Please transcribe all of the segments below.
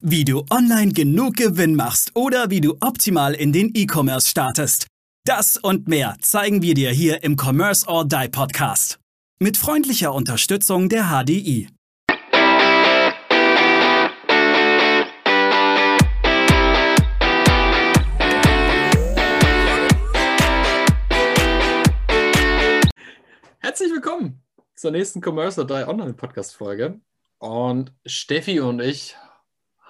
Wie du online genug Gewinn machst oder wie du optimal in den E-Commerce startest. Das und mehr zeigen wir dir hier im Commerce or Die Podcast. Mit freundlicher Unterstützung der HDI. Herzlich willkommen zur nächsten Commerce or Die Online Podcast Folge. Und Steffi und ich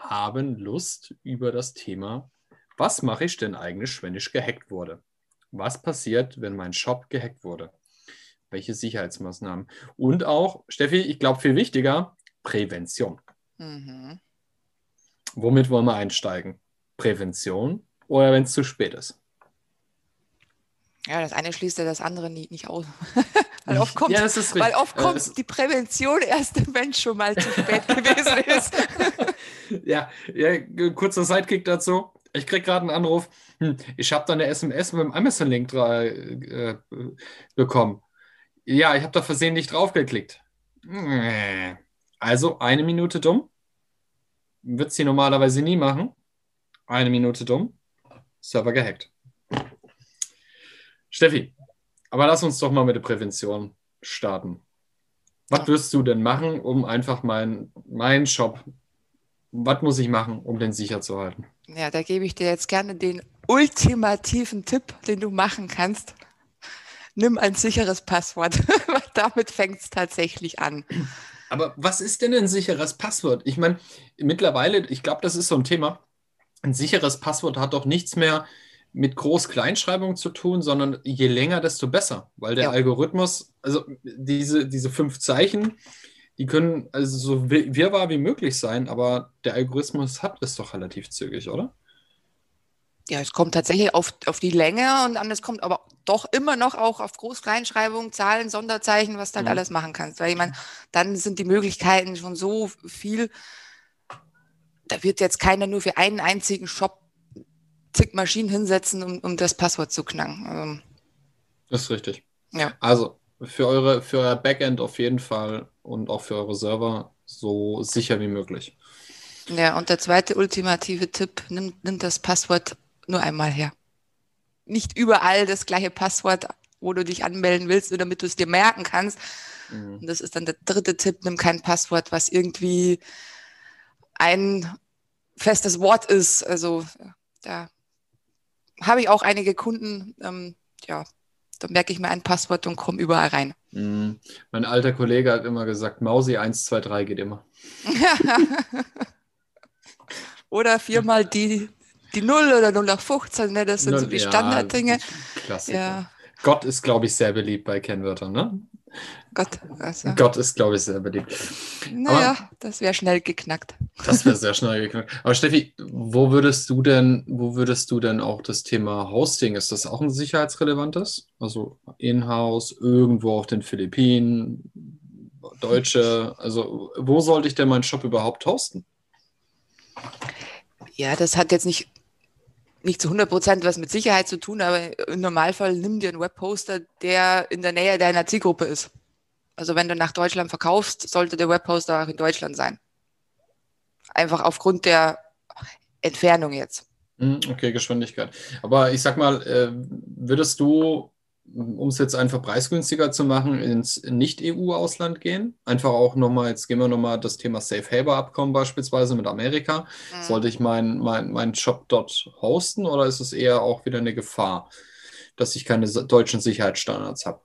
haben Lust über das Thema, was mache ich denn eigentlich, wenn ich gehackt wurde? Was passiert, wenn mein Shop gehackt wurde? Welche Sicherheitsmaßnahmen? Und auch, Steffi, ich glaube viel wichtiger, Prävention. Mhm. Womit wollen wir einsteigen? Prävention oder wenn es zu spät ist? Ja, das eine schließt ja das andere nie, nicht aus. weil oft kommt, ja, weil oft kommt äh, die Prävention erst, wenn es schon mal zu spät gewesen ist. ja, ja, kurzer Sidekick dazu. Ich kriege gerade einen Anruf. Hm, ich habe da eine SMS mit dem Amazon-Link äh, bekommen. Ja, ich habe da versehentlich draufgeklickt. Also eine Minute dumm. Wird sie normalerweise nie machen. Eine Minute dumm. Server gehackt. Steffi, aber lass uns doch mal mit der Prävention starten. Was wirst du denn machen, um einfach meinen mein Shop, was muss ich machen, um den sicher zu halten? Ja, da gebe ich dir jetzt gerne den ultimativen Tipp, den du machen kannst. Nimm ein sicheres Passwort. Damit fängt es tatsächlich an. Aber was ist denn ein sicheres Passwort? Ich meine, mittlerweile, ich glaube, das ist so ein Thema. Ein sicheres Passwort hat doch nichts mehr mit Groß-Kleinschreibung zu tun, sondern je länger, desto besser, weil der ja. Algorithmus, also diese, diese fünf Zeichen, die können also so wirrwarr wie möglich sein, aber der Algorithmus hat es doch relativ zügig, oder? Ja, es kommt tatsächlich auf, auf die Länge und dann es kommt aber doch immer noch auch auf Groß-Kleinschreibung, Zahlen, Sonderzeichen, was du halt mhm. alles machen kannst. Weil ich meine, dann sind die Möglichkeiten schon so viel. Da wird jetzt keiner nur für einen einzigen Shop zig Maschinen hinsetzen, um, um das Passwort zu knacken. Also, das ist richtig. Ja. Also für eure für euer Backend auf jeden Fall und auch für eure Server so sicher wie möglich. Ja, und der zweite ultimative Tipp, nimm, nimm das Passwort nur einmal her. Nicht überall das gleiche Passwort, wo du dich anmelden willst, nur damit du es dir merken kannst. Mhm. Und das ist dann der dritte Tipp, nimm kein Passwort, was irgendwie ein festes Wort ist. Also da habe ich auch einige Kunden, ähm, ja, da merke ich mir ein Passwort und komme überall rein. Mm, mein alter Kollege hat immer gesagt, Mausi 123 geht immer. oder viermal die, die 0 oder 0 nach 15, ne? das sind 0, so die ja, Standarddinge. Klassiker. Ja. Gott ist, glaube ich, sehr beliebt bei Kennwörtern, ne? Gott, also. Gott ist, glaube ich, sehr beliebt. Naja, Aber, das wäre schnell geknackt. Das wäre sehr schnell geknackt. Aber Steffi, wo würdest du denn, wo würdest du denn auch das Thema Hosting, ist das auch ein sicherheitsrelevantes? Also in-house, irgendwo auf den Philippinen, Deutsche, also wo sollte ich denn meinen Shop überhaupt hosten? Ja, das hat jetzt nicht nicht zu 100 Prozent was mit Sicherheit zu tun, aber im Normalfall nimm dir einen Webposter, der in der Nähe deiner Zielgruppe ist. Also wenn du nach Deutschland verkaufst, sollte der Webposter auch in Deutschland sein. Einfach aufgrund der Entfernung jetzt. Hm, okay, Geschwindigkeit. Aber ich sag mal, äh, würdest du um es jetzt einfach preisgünstiger zu machen, ins Nicht-EU-Ausland gehen. Einfach auch nochmal, jetzt gehen wir nochmal das Thema Safe Haber Abkommen beispielsweise mit Amerika. Mhm. Sollte ich meinen mein, mein Shop dort hosten oder ist es eher auch wieder eine Gefahr, dass ich keine deutschen Sicherheitsstandards habe?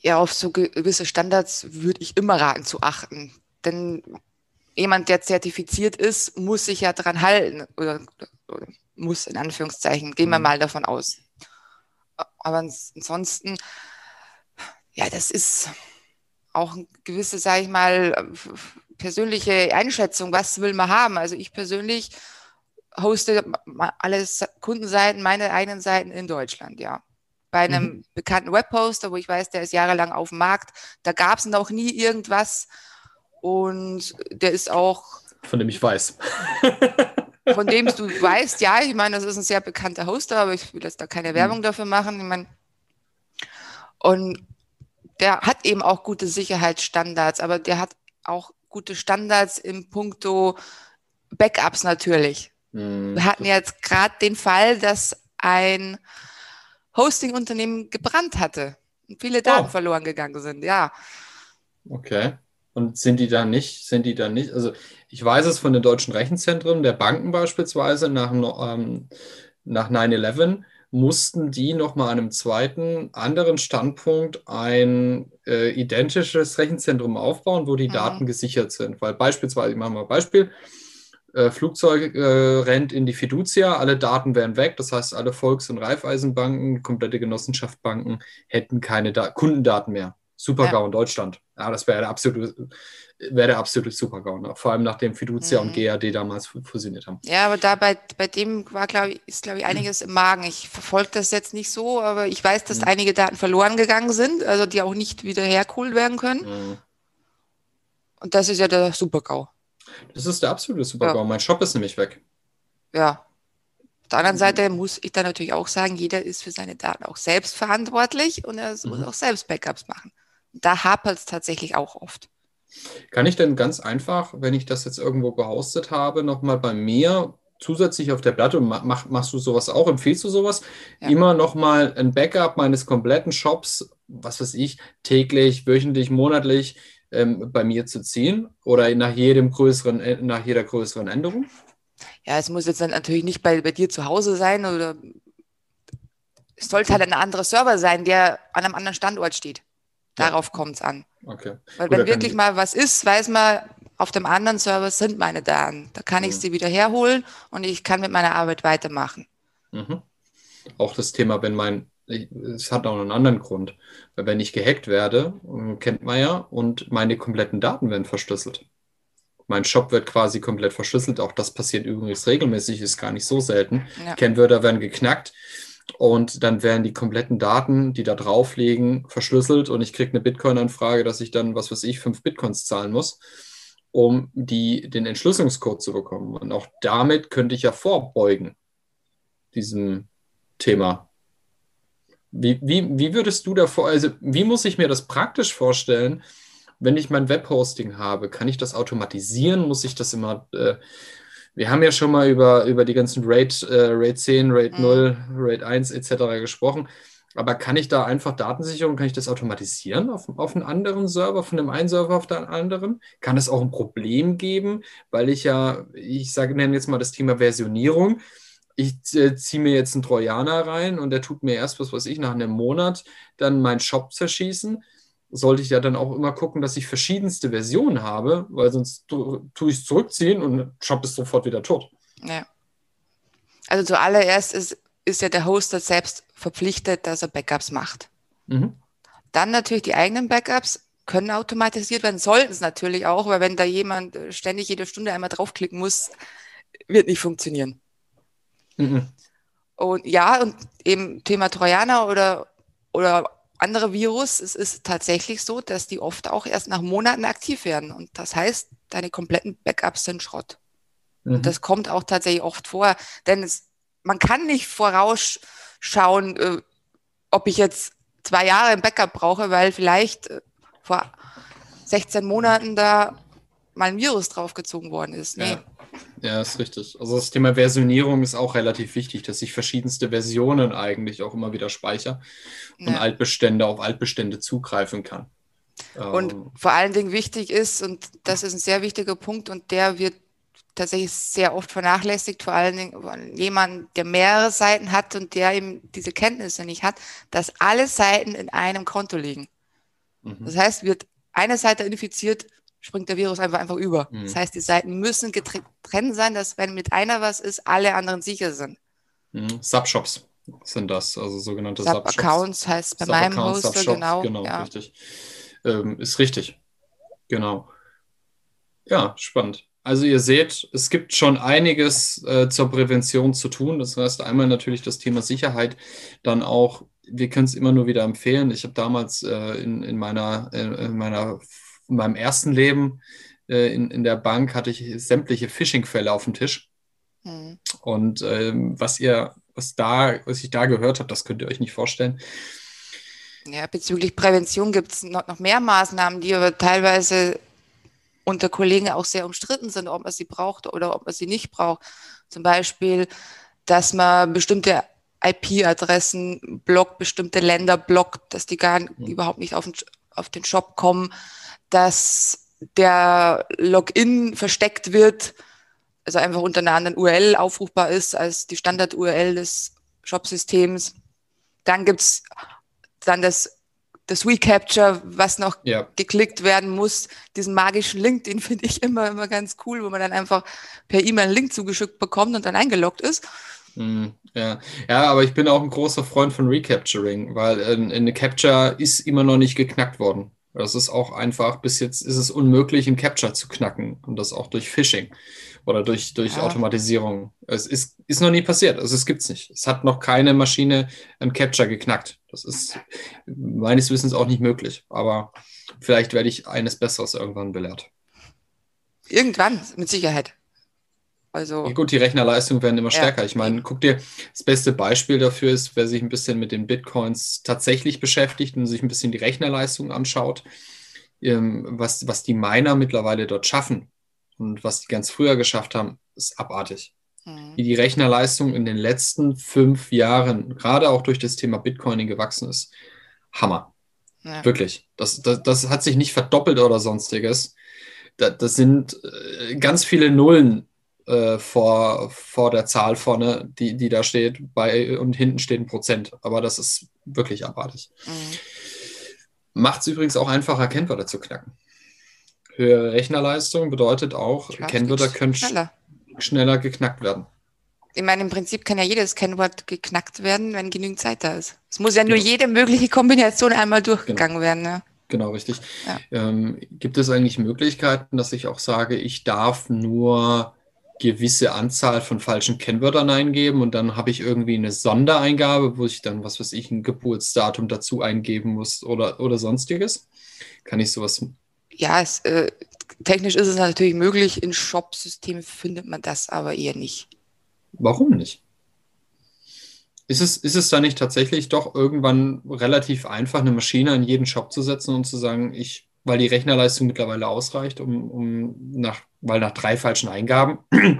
Ja, auf so gewisse Standards würde ich immer raten zu achten. Denn jemand, der zertifiziert ist, muss sich ja daran halten. Oder, oder muss in Anführungszeichen, gehen wir mhm. mal davon aus. Aber ansonsten, ja, das ist auch eine gewisse, sage ich mal, persönliche Einschätzung, was will man haben. Also ich persönlich hoste alle Kundenseiten, meine eigenen Seiten in Deutschland, ja. Bei einem mhm. bekannten Webposter, wo ich weiß, der ist jahrelang auf dem Markt, da gab es noch nie irgendwas und der ist auch. Von dem ich weiß. von dem du weißt, ja, ich meine, das ist ein sehr bekannter Hoster, aber ich will jetzt da keine Werbung mhm. dafür machen. Ich meine, und der hat eben auch gute Sicherheitsstandards, aber der hat auch gute Standards im Punkto Backups natürlich. Mhm. Wir hatten jetzt gerade den Fall, dass ein Hosting-Unternehmen gebrannt hatte und viele Daten oh. verloren gegangen sind, ja. Okay. Und sind die da nicht, sind die da nicht, also ich weiß es von den deutschen Rechenzentren, der Banken beispielsweise nach, ähm, nach 9-11, mussten die nochmal an einem zweiten, anderen Standpunkt ein äh, identisches Rechenzentrum aufbauen, wo die mhm. Daten gesichert sind. Weil beispielsweise, ich mache mal ein Beispiel, äh, Flugzeug äh, rennt in die Fiducia, alle Daten wären weg, das heißt, alle Volks- und Raiffeisenbanken, komplette Genossenschaftsbanken hätten keine da Kundendaten mehr. Super-GAU ja. in Deutschland. Ja, das wäre der absolute, wäre der absolute Super-GAU. Ne? Vor allem nachdem Fiducia mhm. und GAD damals fusioniert haben. Ja, aber da bei, bei dem war, glaube ich, ist, glaube ich, einiges im Magen. Ich verfolge das jetzt nicht so, aber ich weiß, dass mhm. einige Daten verloren gegangen sind, also die auch nicht wieder hergeholt werden können. Mhm. Und das ist ja der Super-GAU. Das ist der absolute Super-GAU. Ja. Mein Shop ist nämlich weg. Ja. Auf der anderen mhm. Seite muss ich dann natürlich auch sagen, jeder ist für seine Daten auch selbst verantwortlich und er muss mhm. auch selbst Backups machen da hapert es tatsächlich auch oft. Kann ich denn ganz einfach, wenn ich das jetzt irgendwo gehostet habe, nochmal bei mir zusätzlich auf der Platte, mach, machst du sowas auch, empfiehlst du sowas, ja. immer nochmal ein Backup meines kompletten Shops, was weiß ich, täglich, wöchentlich, monatlich ähm, bei mir zu ziehen oder nach jedem größeren, äh, nach jeder größeren Änderung? Ja, es muss jetzt dann natürlich nicht bei, bei dir zu Hause sein oder es sollte halt ein anderer Server sein, der an einem anderen Standort steht. Darauf kommt es an. Okay. Weil Gut, wenn wirklich mal was ist, weiß man, auf dem anderen Server sind meine Daten. Da kann ich sie wieder herholen und ich kann mit meiner Arbeit weitermachen. Mhm. Auch das Thema, wenn mein, es hat auch einen anderen Grund, weil wenn ich gehackt werde, kennt man ja, und meine kompletten Daten werden verschlüsselt. Mein Shop wird quasi komplett verschlüsselt. Auch das passiert übrigens regelmäßig, ist gar nicht so selten. Ja. Kennwörter werden geknackt und dann werden die kompletten Daten, die da drauf liegen, verschlüsselt und ich kriege eine Bitcoin-Anfrage, dass ich dann, was weiß ich, fünf Bitcoins zahlen muss, um die, den Entschlüsselungscode zu bekommen. Und auch damit könnte ich ja vorbeugen, diesem Thema. Wie, wie, wie würdest du davor, also wie muss ich mir das praktisch vorstellen, wenn ich mein Webhosting habe? Kann ich das automatisieren? Muss ich das immer äh, wir haben ja schon mal über, über die ganzen Rate, äh, Rate 10, Rate mhm. 0, Rate 1 etc. gesprochen. Aber kann ich da einfach Datensicherung, kann ich das automatisieren auf, auf einen anderen Server, von dem einen Server auf den anderen? Kann es auch ein Problem geben, weil ich ja, ich sage, nenne jetzt mal das Thema Versionierung. Ich äh, ziehe mir jetzt einen Trojaner rein und der tut mir erst, was weiß ich, nach einem Monat dann meinen Shop zerschießen sollte ich ja dann auch immer gucken, dass ich verschiedenste Versionen habe, weil sonst tue ich es zurückziehen und Shop ist sofort wieder tot. Ja. Also zuallererst ist, ist ja der Hoster selbst verpflichtet, dass er Backups macht. Mhm. Dann natürlich die eigenen Backups können automatisiert werden, sollten es natürlich auch, weil wenn da jemand ständig jede Stunde einmal draufklicken muss, wird nicht funktionieren. Mhm. Und ja, und eben Thema Trojaner oder, oder andere Virus, es ist tatsächlich so, dass die oft auch erst nach Monaten aktiv werden. Und das heißt, deine kompletten Backups sind Schrott. Mhm. Das kommt auch tatsächlich oft vor, denn es, man kann nicht vorausschauen, äh, ob ich jetzt zwei Jahre ein Backup brauche, weil vielleicht äh, vor 16 Monaten da mal ein Virus draufgezogen worden ist. Nee. Ja. Ja, ist richtig. Also das Thema Versionierung ist auch relativ wichtig, dass ich verschiedenste Versionen eigentlich auch immer wieder speichere und ja. Altbestände auf Altbestände zugreifen kann. Und ähm. vor allen Dingen wichtig ist, und das ist ein sehr wichtiger Punkt, und der wird tatsächlich sehr oft vernachlässigt, vor allen Dingen von jemandem, der mehrere Seiten hat und der eben diese Kenntnisse nicht hat, dass alle Seiten in einem Konto liegen. Mhm. Das heißt, wird eine Seite infiziert, springt der Virus einfach einfach über. Mhm. Das heißt, die Seiten müssen getrennt sein, dass wenn mit einer was ist, alle anderen sicher sind. Mhm. Subshops sind das, also sogenannte Sub-Accounts Sub heißt bei Sub meinem Hoster, genau. Genau, ja. richtig. Ähm, ist richtig. Genau. Ja, spannend. Also ihr seht, es gibt schon einiges äh, zur Prävention zu tun. Das heißt einmal natürlich das Thema Sicherheit, dann auch, wir können es immer nur wieder empfehlen. Ich habe damals äh, in, in, meiner, äh, in meiner in meinem ersten Leben äh, in, in der Bank hatte ich sämtliche Phishing-Fälle auf dem Tisch. Mhm. Und ähm, was ihr, was da, was ich da gehört habe, das könnt ihr euch nicht vorstellen. Ja, bezüglich Prävention gibt es noch, noch mehr Maßnahmen, die aber teilweise unter Kollegen auch sehr umstritten sind, ob man sie braucht oder ob man sie nicht braucht. Zum Beispiel, dass man bestimmte IP-Adressen blockt, bestimmte Länder blockt, dass die gar mhm. überhaupt nicht auf den, auf den Shop kommen, dass der Login versteckt wird, also einfach unter einer anderen URL aufrufbar ist als die Standard-URL des Shop-Systems. Dann gibt es dann das, das Recapture, was noch ja. geklickt werden muss. Diesen magischen Link, den finde ich immer, immer ganz cool, wo man dann einfach per E-Mail einen Link zugeschickt bekommt und dann eingeloggt ist. Mhm, ja. ja, aber ich bin auch ein großer Freund von Recapturing, weil eine Capture ist immer noch nicht geknackt worden. Das ist auch einfach, bis jetzt ist es unmöglich, ein Capture zu knacken und das auch durch Phishing oder durch, durch ja. Automatisierung. Es ist, ist noch nie passiert, also es gibt es nicht. Es hat noch keine Maschine ein Capture geknackt. Das ist meines Wissens auch nicht möglich, aber vielleicht werde ich eines Besseres irgendwann belehrt. Irgendwann, mit Sicherheit. Also, ja, gut, die Rechnerleistungen werden immer stärker. Ja. Ich meine, guck dir, das beste Beispiel dafür ist, wer sich ein bisschen mit den Bitcoins tatsächlich beschäftigt und sich ein bisschen die Rechnerleistung anschaut, ähm, was, was die Miner mittlerweile dort schaffen und was die ganz früher geschafft haben, ist abartig. Mhm. Wie die Rechnerleistung in den letzten fünf Jahren, gerade auch durch das Thema Bitcoining gewachsen ist. Hammer. Ja. Wirklich. Das, das, das hat sich nicht verdoppelt oder sonstiges. Das, das sind äh, ganz viele Nullen äh, vor, vor der Zahl vorne, die, die da steht, bei, und hinten steht ein Prozent. Aber das ist wirklich abartig. Mhm. Macht es übrigens auch einfacher, Kennwörter zu knacken. Höhere Rechnerleistung bedeutet auch, Klar, Kennwörter können schneller. schneller geknackt werden. Ich meine, im Prinzip kann ja jedes Kennwort geknackt werden, wenn genügend Zeit da ist. Es muss ja nur genau. jede mögliche Kombination einmal durchgegangen genau. werden. Ne? Genau, richtig. Ja. Ähm, gibt es eigentlich Möglichkeiten, dass ich auch sage, ich darf nur gewisse Anzahl von falschen Kennwörtern eingeben und dann habe ich irgendwie eine Sondereingabe, wo ich dann, was weiß ich, ein Geburtsdatum dazu eingeben muss oder, oder sonstiges. Kann ich sowas? Ja, es, äh, technisch ist es natürlich möglich. In Shop-Systemen findet man das aber eher nicht. Warum nicht? Ist es, ist es da nicht tatsächlich doch irgendwann relativ einfach, eine Maschine in jeden Shop zu setzen und zu sagen, ich weil die Rechnerleistung mittlerweile ausreicht, um, um nach, weil nach drei falschen Eingaben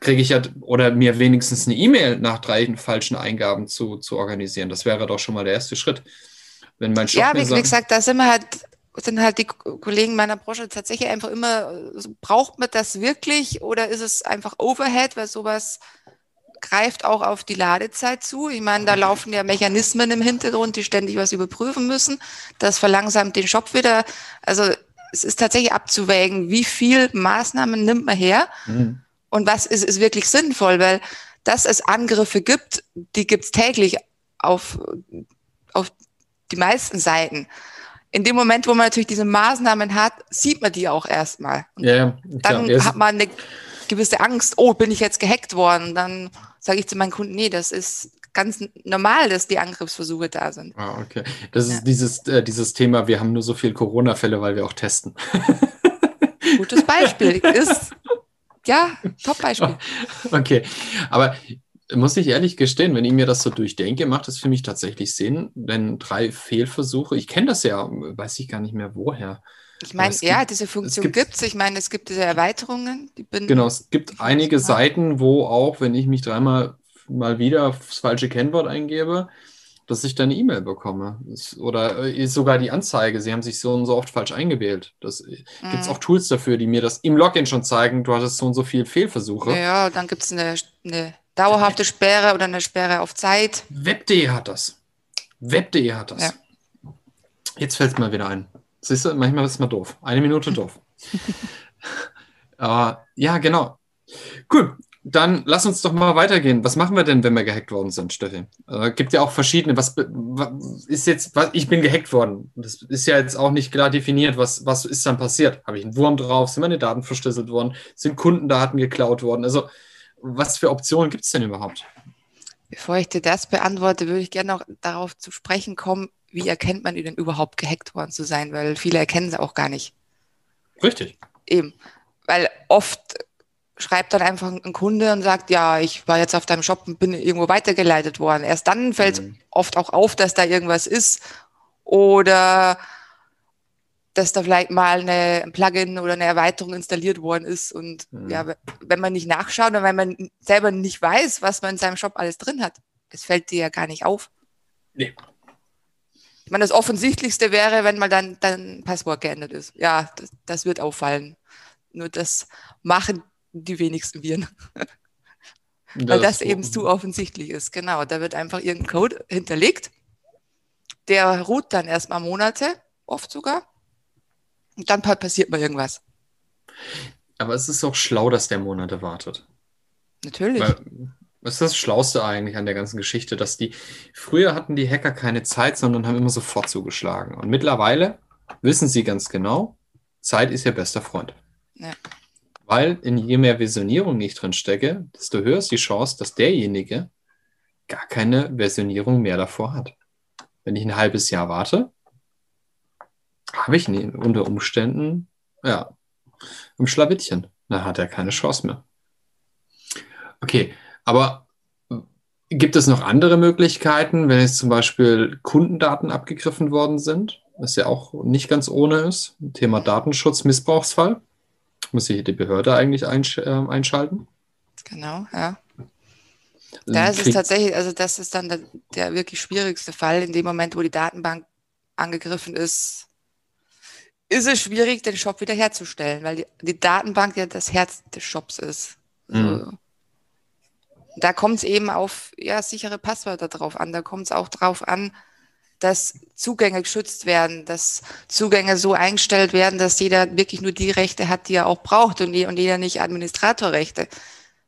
kriege ich ja oder mir wenigstens eine E-Mail nach drei falschen Eingaben zu, zu organisieren. Das wäre doch schon mal der erste Schritt. Wenn mein Shop ja, wie, sagt, wie gesagt, da sind wir halt sind halt die Kollegen meiner Branche tatsächlich einfach immer, braucht man das wirklich oder ist es einfach Overhead, weil sowas greift auch auf die Ladezeit zu. Ich meine, da laufen ja Mechanismen im Hintergrund, die ständig was überprüfen müssen. Das verlangsamt den Shop wieder. Also es ist tatsächlich abzuwägen, wie viel Maßnahmen nimmt man her mhm. und was ist, ist wirklich sinnvoll, weil dass es Angriffe gibt, die gibt es täglich auf, auf die meisten Seiten. In dem Moment, wo man natürlich diese Maßnahmen hat, sieht man die auch erstmal. Ja, ja, dann hat man eine gewisse Angst, oh, bin ich jetzt gehackt worden? Dann sage ich zu meinen Kunden, nee, das ist ganz normal, dass die Angriffsversuche da sind. Ah, okay. Das ja. ist dieses, äh, dieses Thema, wir haben nur so viele Corona-Fälle, weil wir auch testen. Gutes Beispiel. Ist, ja, Top-Beispiel. Okay, aber muss ich ehrlich gestehen, wenn ich mir das so durchdenke, macht es für mich tatsächlich Sinn, wenn drei Fehlversuche, ich kenne das ja, weiß ich gar nicht mehr woher. Ich meine, ja, gibt, diese Funktion gibt es. Ich meine, es gibt diese Erweiterungen. Die genau, es gibt einige Seiten, wo auch, wenn ich mich dreimal mal wieder das falsche Kennwort eingebe, dass ich dann eine E-Mail bekomme. Oder äh, sogar die Anzeige, Sie haben sich so und so oft falsch eingewählt. Das äh, mhm. gibt es auch Tools dafür, die mir das im Login schon zeigen, du hattest so und so viele Fehlversuche. Ja, dann gibt es eine, eine dauerhafte Sperre oder eine Sperre auf Zeit. Web.de hat das. Web.de hat das. Ja. Jetzt fällt es mal wieder ein. Siehst du, manchmal ist mal doof. Eine Minute doof. Aber ja, genau. Cool. Dann lass uns doch mal weitergehen. Was machen wir denn, wenn wir gehackt worden sind, Steffi? Äh, gibt ja auch verschiedene. Was, was ist jetzt, was, ich bin gehackt worden. Das ist ja jetzt auch nicht klar definiert. Was, was ist dann passiert? Habe ich einen Wurm drauf? Sind meine Daten verschlüsselt worden? Sind Kundendaten geklaut worden? Also, was für Optionen gibt es denn überhaupt? Bevor ich dir das beantworte, würde ich gerne noch darauf zu sprechen kommen, wie erkennt man denn überhaupt gehackt worden zu sein? Weil viele erkennen sie auch gar nicht. Richtig. Eben. Weil oft schreibt dann einfach ein Kunde und sagt, ja, ich war jetzt auf deinem Shop und bin irgendwo weitergeleitet worden. Erst dann fällt mhm. oft auch auf, dass da irgendwas ist. Oder dass da vielleicht mal eine, ein Plugin oder eine Erweiterung installiert worden ist. Und Mhm. ja, wenn man nicht nachschaut und wenn man selber nicht weiß, was man in seinem Shop alles drin hat, es fällt dir ja gar nicht auf. Nee. Ich meine, das Offensichtlichste wäre, wenn mal dann dein Passwort geändert ist. Ja, das, das wird auffallen. Nur das machen die wenigsten Viren, weil das, eben zu offensichtlich ist. Genau, da wird einfach irgendein Code hinterlegt. Der ruht dann erstmal Monate, oft sogar. Und dann pa- passiert mal irgendwas. Aber es ist auch schlau, dass der Monate wartet. Natürlich. Weil, was ist das Schlauste eigentlich an der ganzen Geschichte, dass die, früher hatten die Hacker keine Zeit, sondern haben immer sofort zugeschlagen. Und mittlerweile wissen sie ganz genau, Zeit ist ihr bester Freund. Ja. Weil in je mehr Versionierung ich drin stecke, desto höher ist die Chance, dass derjenige gar keine Versionierung mehr davor hat. Wenn ich ein halbes Jahr warte, habe ich nie, unter Umständen, ja, im Schlawittchen. Da hat er keine Chance mehr. Okay, aber gibt es noch andere Möglichkeiten, wenn jetzt zum Beispiel Kundendaten abgegriffen worden sind, was ja auch nicht ganz ohne ist? Thema Datenschutz, Missbrauchsfall. Muss sich die Behörde eigentlich einsch äh, einschalten? Genau, ja. Da ist es tatsächlich, also das ist dann der, der wirklich schwierigste Fall. In dem Moment, wo die Datenbank angegriffen ist, ist es schwierig, den Shop wiederherzustellen, weil die, die Datenbank ja das Herz des Shops ist. Also, Mhm. Da kommt es eben auf ja, sichere Passwörter drauf an. Da kommt es auch drauf an, dass Zugänge geschützt werden, dass Zugänge so eingestellt werden, dass jeder wirklich nur die Rechte hat, die er auch braucht und, je- und jeder nicht Administratorrechte.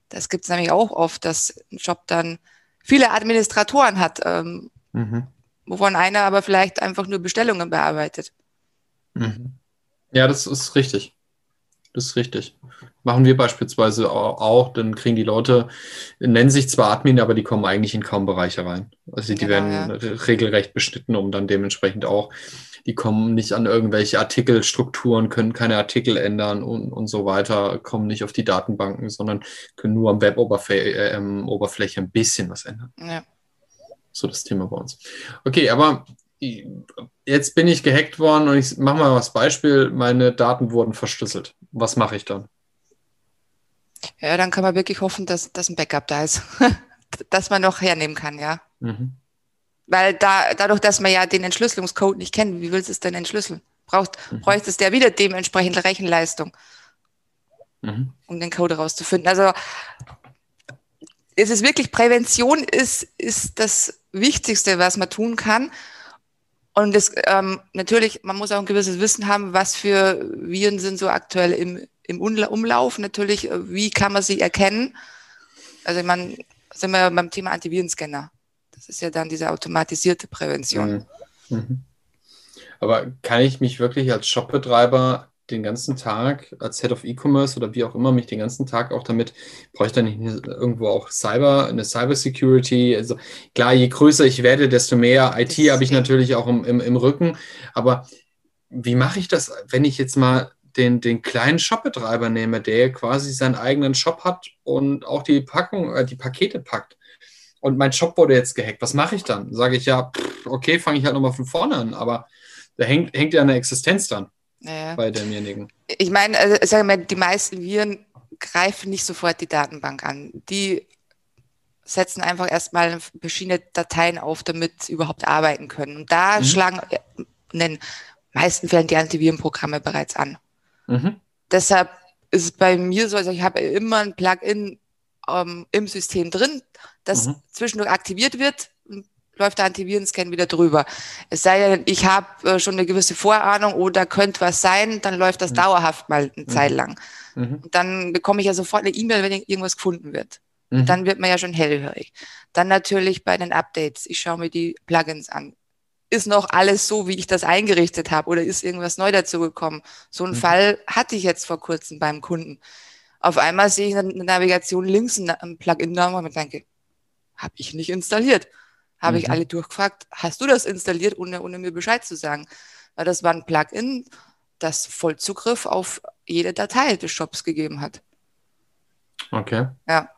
Das gibt es nämlich auch oft, dass ein Shop dann viele Administratoren hat, ähm, Mhm. wovon einer aber vielleicht einfach nur Bestellungen bearbeitet. Mhm. Ja, das ist richtig. Das ist richtig. Machen wir beispielsweise au- auch, dann kriegen die Leute, nennen sich zwar Admin, aber die kommen eigentlich in kaum Bereiche rein. Also die Genau, werden ja. re- regelrecht beschnitten, um dann dementsprechend auch, die kommen nicht an irgendwelche Artikelstrukturen, können keine Artikel ändern und, und so weiter, kommen nicht auf die Datenbanken, sondern können nur am Web-Oberfläche äh, ähm, ein bisschen was ändern. Ja. So das Thema bei uns. Okay, aber jetzt bin ich gehackt worden und ich mache mal was Beispiel. Meine Daten wurden verschlüsselt. Was mache ich dann? ja, dann kann man wirklich hoffen, dass, dass ein Backup da ist, dass man noch hernehmen kann, ja. Mhm. Weil da, dadurch, dass man ja den Entschlüsselungscode nicht kennt, wie willst du es denn entschlüsseln? Braucht, Mhm. bräuchtest der wieder dementsprechende Rechenleistung, Mhm. um den Code rauszufinden. Also es ist wirklich Prävention ist, ist das Wichtigste, was man tun kann. Und das, ähm, natürlich, man muss auch ein gewisses Wissen haben, was für Viren sind so aktuell im, im Umlauf. Natürlich, äh, wie kann man sie erkennen? Also, meine, sind wir beim Thema Antivirenscanner. Das ist ja dann diese automatisierte Prävention. Mhm. Mhm. Aber kann ich mich wirklich als Shopbetreiber den ganzen Tag, als Head of E-Commerce oder wie auch immer, mich den ganzen Tag auch damit, brauche ich da nicht irgendwo auch Cyber, eine Cybersecurity? Also klar, je größer ich werde, desto mehr IT habe ich natürlich auch im, im, im Rücken. Aber wie mache ich das, wenn ich jetzt mal den, den kleinen Shopbetreiber nehme, der quasi seinen eigenen Shop hat und auch die Packung, äh, die Pakete packt? Und mein Shop wurde jetzt gehackt. Was mache ich dann? Sage ich ja, okay, fange ich halt nochmal von vorne an. Aber da hängt, hängt ja eine Existenz dran Ja. bei demjenigen. Ich meine, also, sagen wir, die meisten Viren greifen nicht sofort die Datenbank an. Die setzen einfach erstmal verschiedene Dateien auf, damit sie überhaupt arbeiten können. Und da Mhm. schlagen äh, in den meisten Fällen die Antivirenprogramme bereits an. Mhm. Deshalb ist es bei mir so, also ich habe immer ein Plugin ähm, im System drin, das Mhm. zwischendurch aktiviert wird, läuft der Antivirenscan wieder drüber. Es sei denn, ich habe äh, schon eine gewisse Vorahnung oder könnte was sein, dann läuft das Mhm. dauerhaft mal eine Mhm. Zeit lang. Mhm. Und dann bekomme ich ja sofort eine E-Mail, wenn irgendwas gefunden wird. Mhm. Dann wird man ja schon hellhörig. Dann natürlich bei den Updates. Ich schaue mir die Plugins an. Ist noch alles so, wie ich das eingerichtet habe oder ist irgendwas neu dazugekommen? So einen Mhm. Fall hatte ich jetzt vor kurzem beim Kunden. Auf einmal sehe ich in der Navigation links ein ein Plugin-Namen und denke, habe ich nicht installiert. Habe ich Mhm. alle durchgefragt, hast du das installiert, ohne, ohne mir Bescheid zu sagen? Weil das war ein Plugin, das Vollzugriff auf jede Datei des Shops gegeben hat. Okay. Ja.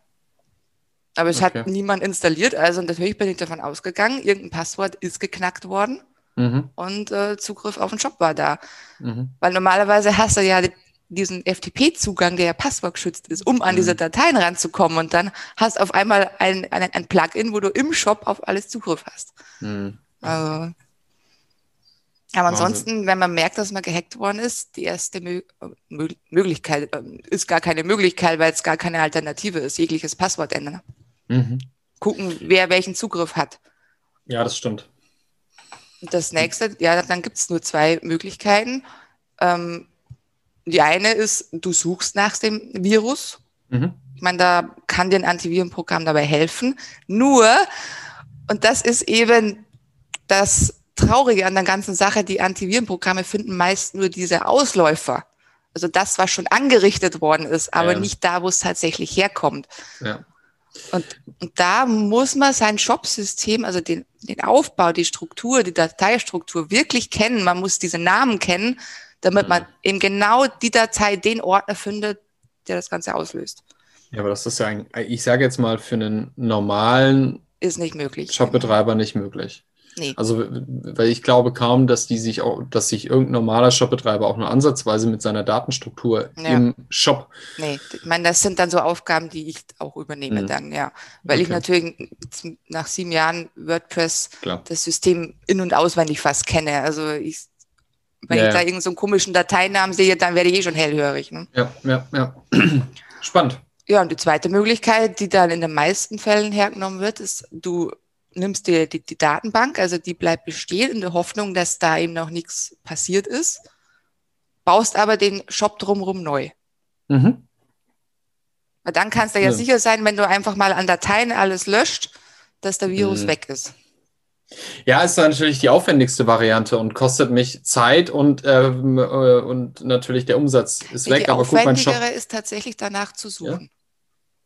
Aber es Okay. hat niemand installiert, also natürlich bin ich davon ausgegangen, irgendein Passwort ist geknackt worden. Mhm. und äh, Zugriff auf den Shop war da. Mhm. Weil normalerweise hast du ja diesen FTP-Zugang, der ja passwortgeschützt ist, um an diese Mhm. Dateien ranzukommen. Und dann hast du auf einmal ein, ein, ein Plugin, wo du im Shop auf alles Zugriff hast. Mhm. Also, aber Wahnsinn. ansonsten, wenn man merkt, dass man gehackt worden ist, die erste Mö Mö Möglichkeit äh, ist gar keine Möglichkeit, weil es gar keine Alternative ist, jegliches Passwort ändern. Mhm. Gucken, wer welchen Zugriff hat. Ja, das stimmt. Und das nächste, ja, dann gibt es nur zwei Möglichkeiten. Ähm, die eine ist, du suchst nach dem Virus. Mhm. Ich meine, da kann dir ein Antivirenprogramm dabei helfen. Nur, und das ist eben das Traurige an der ganzen Sache, die Antivirenprogramme finden meist nur diese Ausläufer. Also das, was schon angerichtet worden ist, aber Ja. nicht da, wo es tatsächlich herkommt. Ja. Und, und da muss man sein Shop-System, also den, den Aufbau, die Struktur, die Dateistruktur wirklich kennen. Man muss diese Namen kennen, damit Mhm. man eben genau die Datei, den Ordner findet, der das Ganze auslöst. ja, aber das ist ja, ein, ich sage jetzt mal, für einen normalen Ist nicht möglich. Shopbetreiber nicht möglich. Nee. Also, weil ich glaube kaum, dass die sich auch, dass sich irgendein normaler Shopbetreiber auch nur ansatzweise mit seiner Datenstruktur Ja. im Shop. Nee, ich meine, das sind dann so Aufgaben, die ich auch übernehme Mhm. dann, ja. Weil ich Okay. natürlich nach sieben Jahren WordPress Klar. das System in- und auswendig fast kenne. Also ich, wenn Ja, ich da irgendeinen so komischen Dateinamen sehe, dann werde ich eh schon hellhörig. Ne? Ja, ja, ja. Spannend. Ja, und die zweite Möglichkeit, die dann in den meisten Fällen hergenommen wird, ist, du nimmst dir die, die Datenbank, also die bleibt bestehen in der Hoffnung, dass da eben noch nichts passiert ist, baust aber den Shop drumherum neu. Mhm. Weil dann kannst du ja, Ja. sicher sein, wenn du einfach mal an Dateien alles löscht, dass der Virus Mhm. weg ist. Ja, ist natürlich die aufwendigste Variante und kostet mich Zeit und, ähm, äh, und natürlich der Umsatz ist weg. die Aber gut, mein Shop. aufwendigere ist tatsächlich danach zu suchen.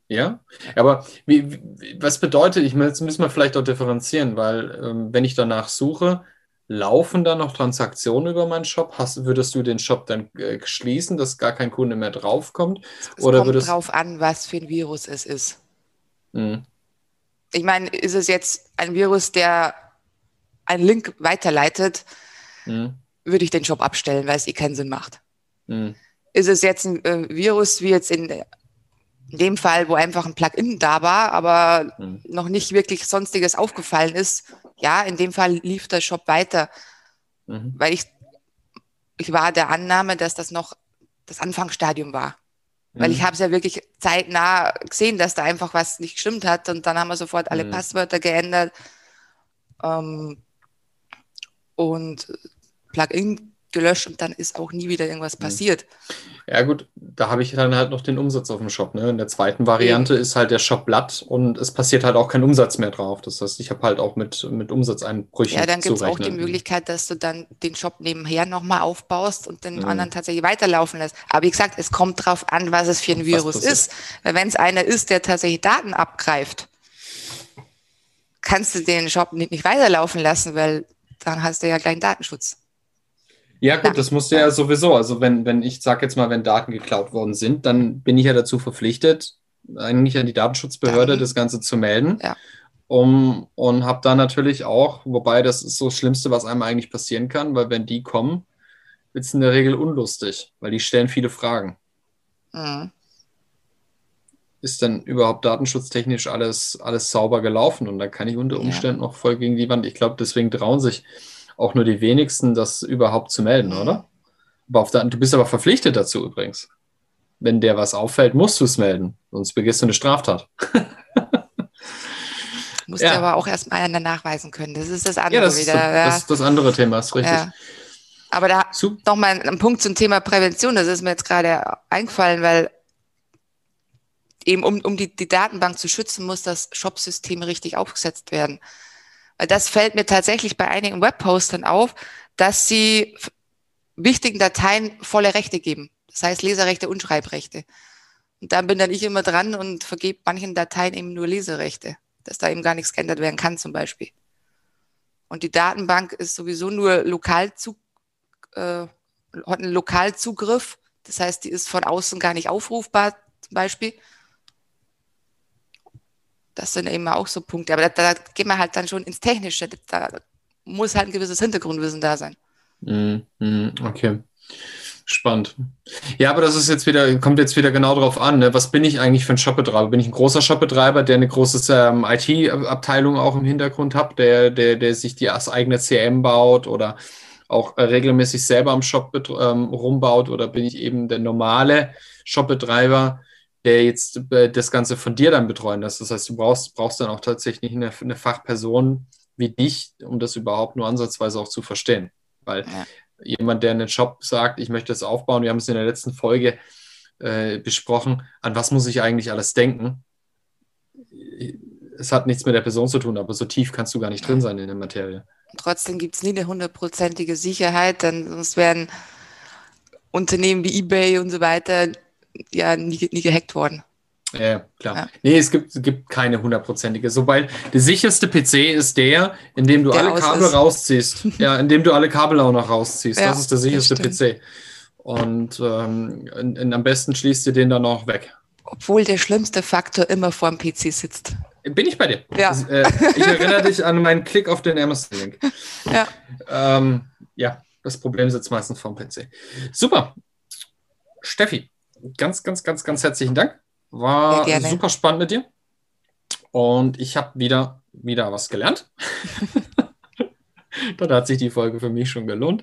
Ja, aber wie, wie, was bedeutet, ich jetzt müssen wir vielleicht auch differenzieren, weil ähm, wenn ich danach suche, laufen da noch Transaktionen über meinen Shop? Hast, würdest du den Shop dann äh, schließen, dass gar kein Kunde mehr draufkommt? Es Oder kommt würdest- drauf an, was für ein Virus es ist. Hm. Ich meine, ist es jetzt ein Virus, der einen Link weiterleitet, Hm. würde ich den Shop abstellen, weil es eh keinen Sinn macht. Hm. Ist es jetzt ein äh, Virus, wie jetzt in, dem Fall, wo einfach ein Plugin da war, aber Hm. noch nicht wirklich Sonstiges aufgefallen ist, ja, in dem Fall lief der Shop weiter, Mhm. weil ich, ich war der Annahme, dass das noch das Anfangsstadium war. Weil Mhm. ich habe es ja wirklich zeitnah gesehen, dass da einfach was nicht gestimmt hat und dann haben wir sofort alle Mhm. Passwörter geändert ähm, und Plugin gelöscht und dann ist auch nie wieder irgendwas Mhm. passiert. Ja, gut, da habe ich dann halt noch den Umsatz auf dem Shop. Ne? In der zweiten Variante ist halt der Shop blatt und es passiert halt auch kein Umsatz mehr drauf. Das heißt, ich habe halt auch mit, mit Umsatzeinbrüchen Ja, dann gibt es auch die. Möglichkeit, dass du dann den Shop nebenher nochmal aufbaust und den Mhm. anderen tatsächlich weiterlaufen lässt. Aber wie gesagt, es kommt drauf an, was es für ein Virus ist. Weil wenn es einer ist, der tatsächlich Daten abgreift, kannst du den Shop nicht, nicht weiterlaufen lassen, weil dann hast du ja gleich einen Datenschutz. Ja, gut, das musst du ja sowieso. Also wenn, wenn ich sage jetzt mal, wenn Daten geklaut worden sind, dann bin ich ja dazu verpflichtet, eigentlich an die Datenschutzbehörde Dann- das Ganze zu melden. Ja. Um, und habe da natürlich auch, wobei das ist so das Schlimmste, was einem eigentlich passieren kann, weil wenn die kommen, wird es in der Regel unlustig, weil die stellen viele Fragen. Mhm. Ist dann überhaupt datenschutztechnisch alles, alles sauber gelaufen? Und da kann ich unter Ja. Umständen noch voll gegen die Wand. Ich glaube, deswegen trauen sich auch nur die wenigsten, das überhaupt zu melden, Mhm. oder? Aber auf der, du bist aber verpflichtet dazu übrigens. Wenn dir was auffällt, musst du es melden, sonst begehst du eine Straftat. Musst Ja. du aber auch erstmal einer nachweisen können. Das ist das andere Ja, das ist wieder. ja. das, das andere Thema, ist richtig. Ja. Aber da nochmal ein Punkt zum Thema Prävention, das ist mir jetzt gerade eingefallen, weil eben um, um die, die Datenbank zu schützen, muss das Shop-System richtig aufgesetzt werden. Weil das fällt mir tatsächlich bei einigen Webpostern auf, dass sie wichtigen Dateien volle Rechte geben. Das heißt Leserechte und Schreibrechte. Und da bin dann ich immer dran und vergebe manchen Dateien eben nur Leserechte, dass da eben gar nichts geändert werden kann zum Beispiel. Und die Datenbank ist sowieso nur lokal zu, äh, hat einen Lokalzugriff. Das heißt, die ist von außen gar nicht aufrufbar, zum Beispiel. Das sind eben auch so Punkte. Aber da, da gehen wir halt dann schon ins Technische. Da muss halt ein gewisses Hintergrundwissen da sein. Mhm, mhm, okay. Spannend. Ja, aber das ist jetzt wieder, kommt jetzt wieder genau drauf an. Ne? Was bin ich eigentlich für ein Shopbetreiber? Bin ich ein großer Shopbetreiber, der eine große ähm, IT-Abteilung auch im Hintergrund hat, der, der, der sich die eigene CM baut oder auch äh, regelmäßig selber am Shop ähm, rumbaut? Oder bin ich eben der normale Shopbetreiber, der jetzt äh, das Ganze von dir dann betreuen lässt? Das heißt, du brauchst, brauchst dann auch tatsächlich eine, eine Fachperson wie dich, um das überhaupt nur ansatzweise auch zu verstehen. Weil ja jemand, der einen Shop sagt, ich möchte das aufbauen, wir haben es in der letzten Folge äh, besprochen, an was muss ich eigentlich alles denken? Es hat nichts mit der Person zu tun, aber so tief kannst du gar nicht drin sein in der Materie. Trotzdem gibt es nie eine hundertprozentige Sicherheit, denn sonst werden Unternehmen wie eBay und so weiter ja nie, nie gehackt worden. Ja, klar. Ja. Nee, es gibt, gibt keine hundertprozentige. Sobald der sicherste PC ist der, in dem du der alle Kabel ist. rausziehst. ja, in dem du alle Kabel auch noch rausziehst. Ja, das ist der sicherste PC. Und ähm, in, in, am besten schließt du den dann auch weg. Obwohl der schlimmste Faktor immer vor dem PC sitzt. Bin ich bei dir. Ja. Das, äh, ich erinnere dich an meinen Klick auf den Amazon-Link. Ja. Ähm, ja, das Problem sitzt meistens vor dem PC. Super. Steffi, ganz, ganz, ganz, ganz herzlichen Dank. War super spannend mit dir. Und ich habe wieder, wieder was gelernt. Dann hat sich die Folge für mich schon gelohnt.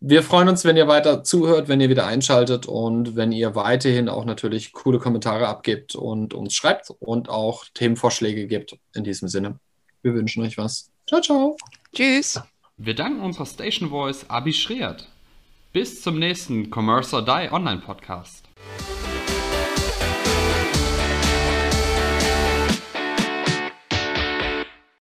Wir freuen uns, wenn ihr weiter zuhört, wenn ihr wieder einschaltet und wenn ihr weiterhin auch natürlich coole Kommentare abgibt und uns schreibt und auch Themenvorschläge gibt. In diesem Sinne, wir wünschen euch was. Ciao, ciao. Tschüss. Wir danken unserer Station Voice Abi Schreert. Bis zum nächsten Commerce or Die Online Podcast.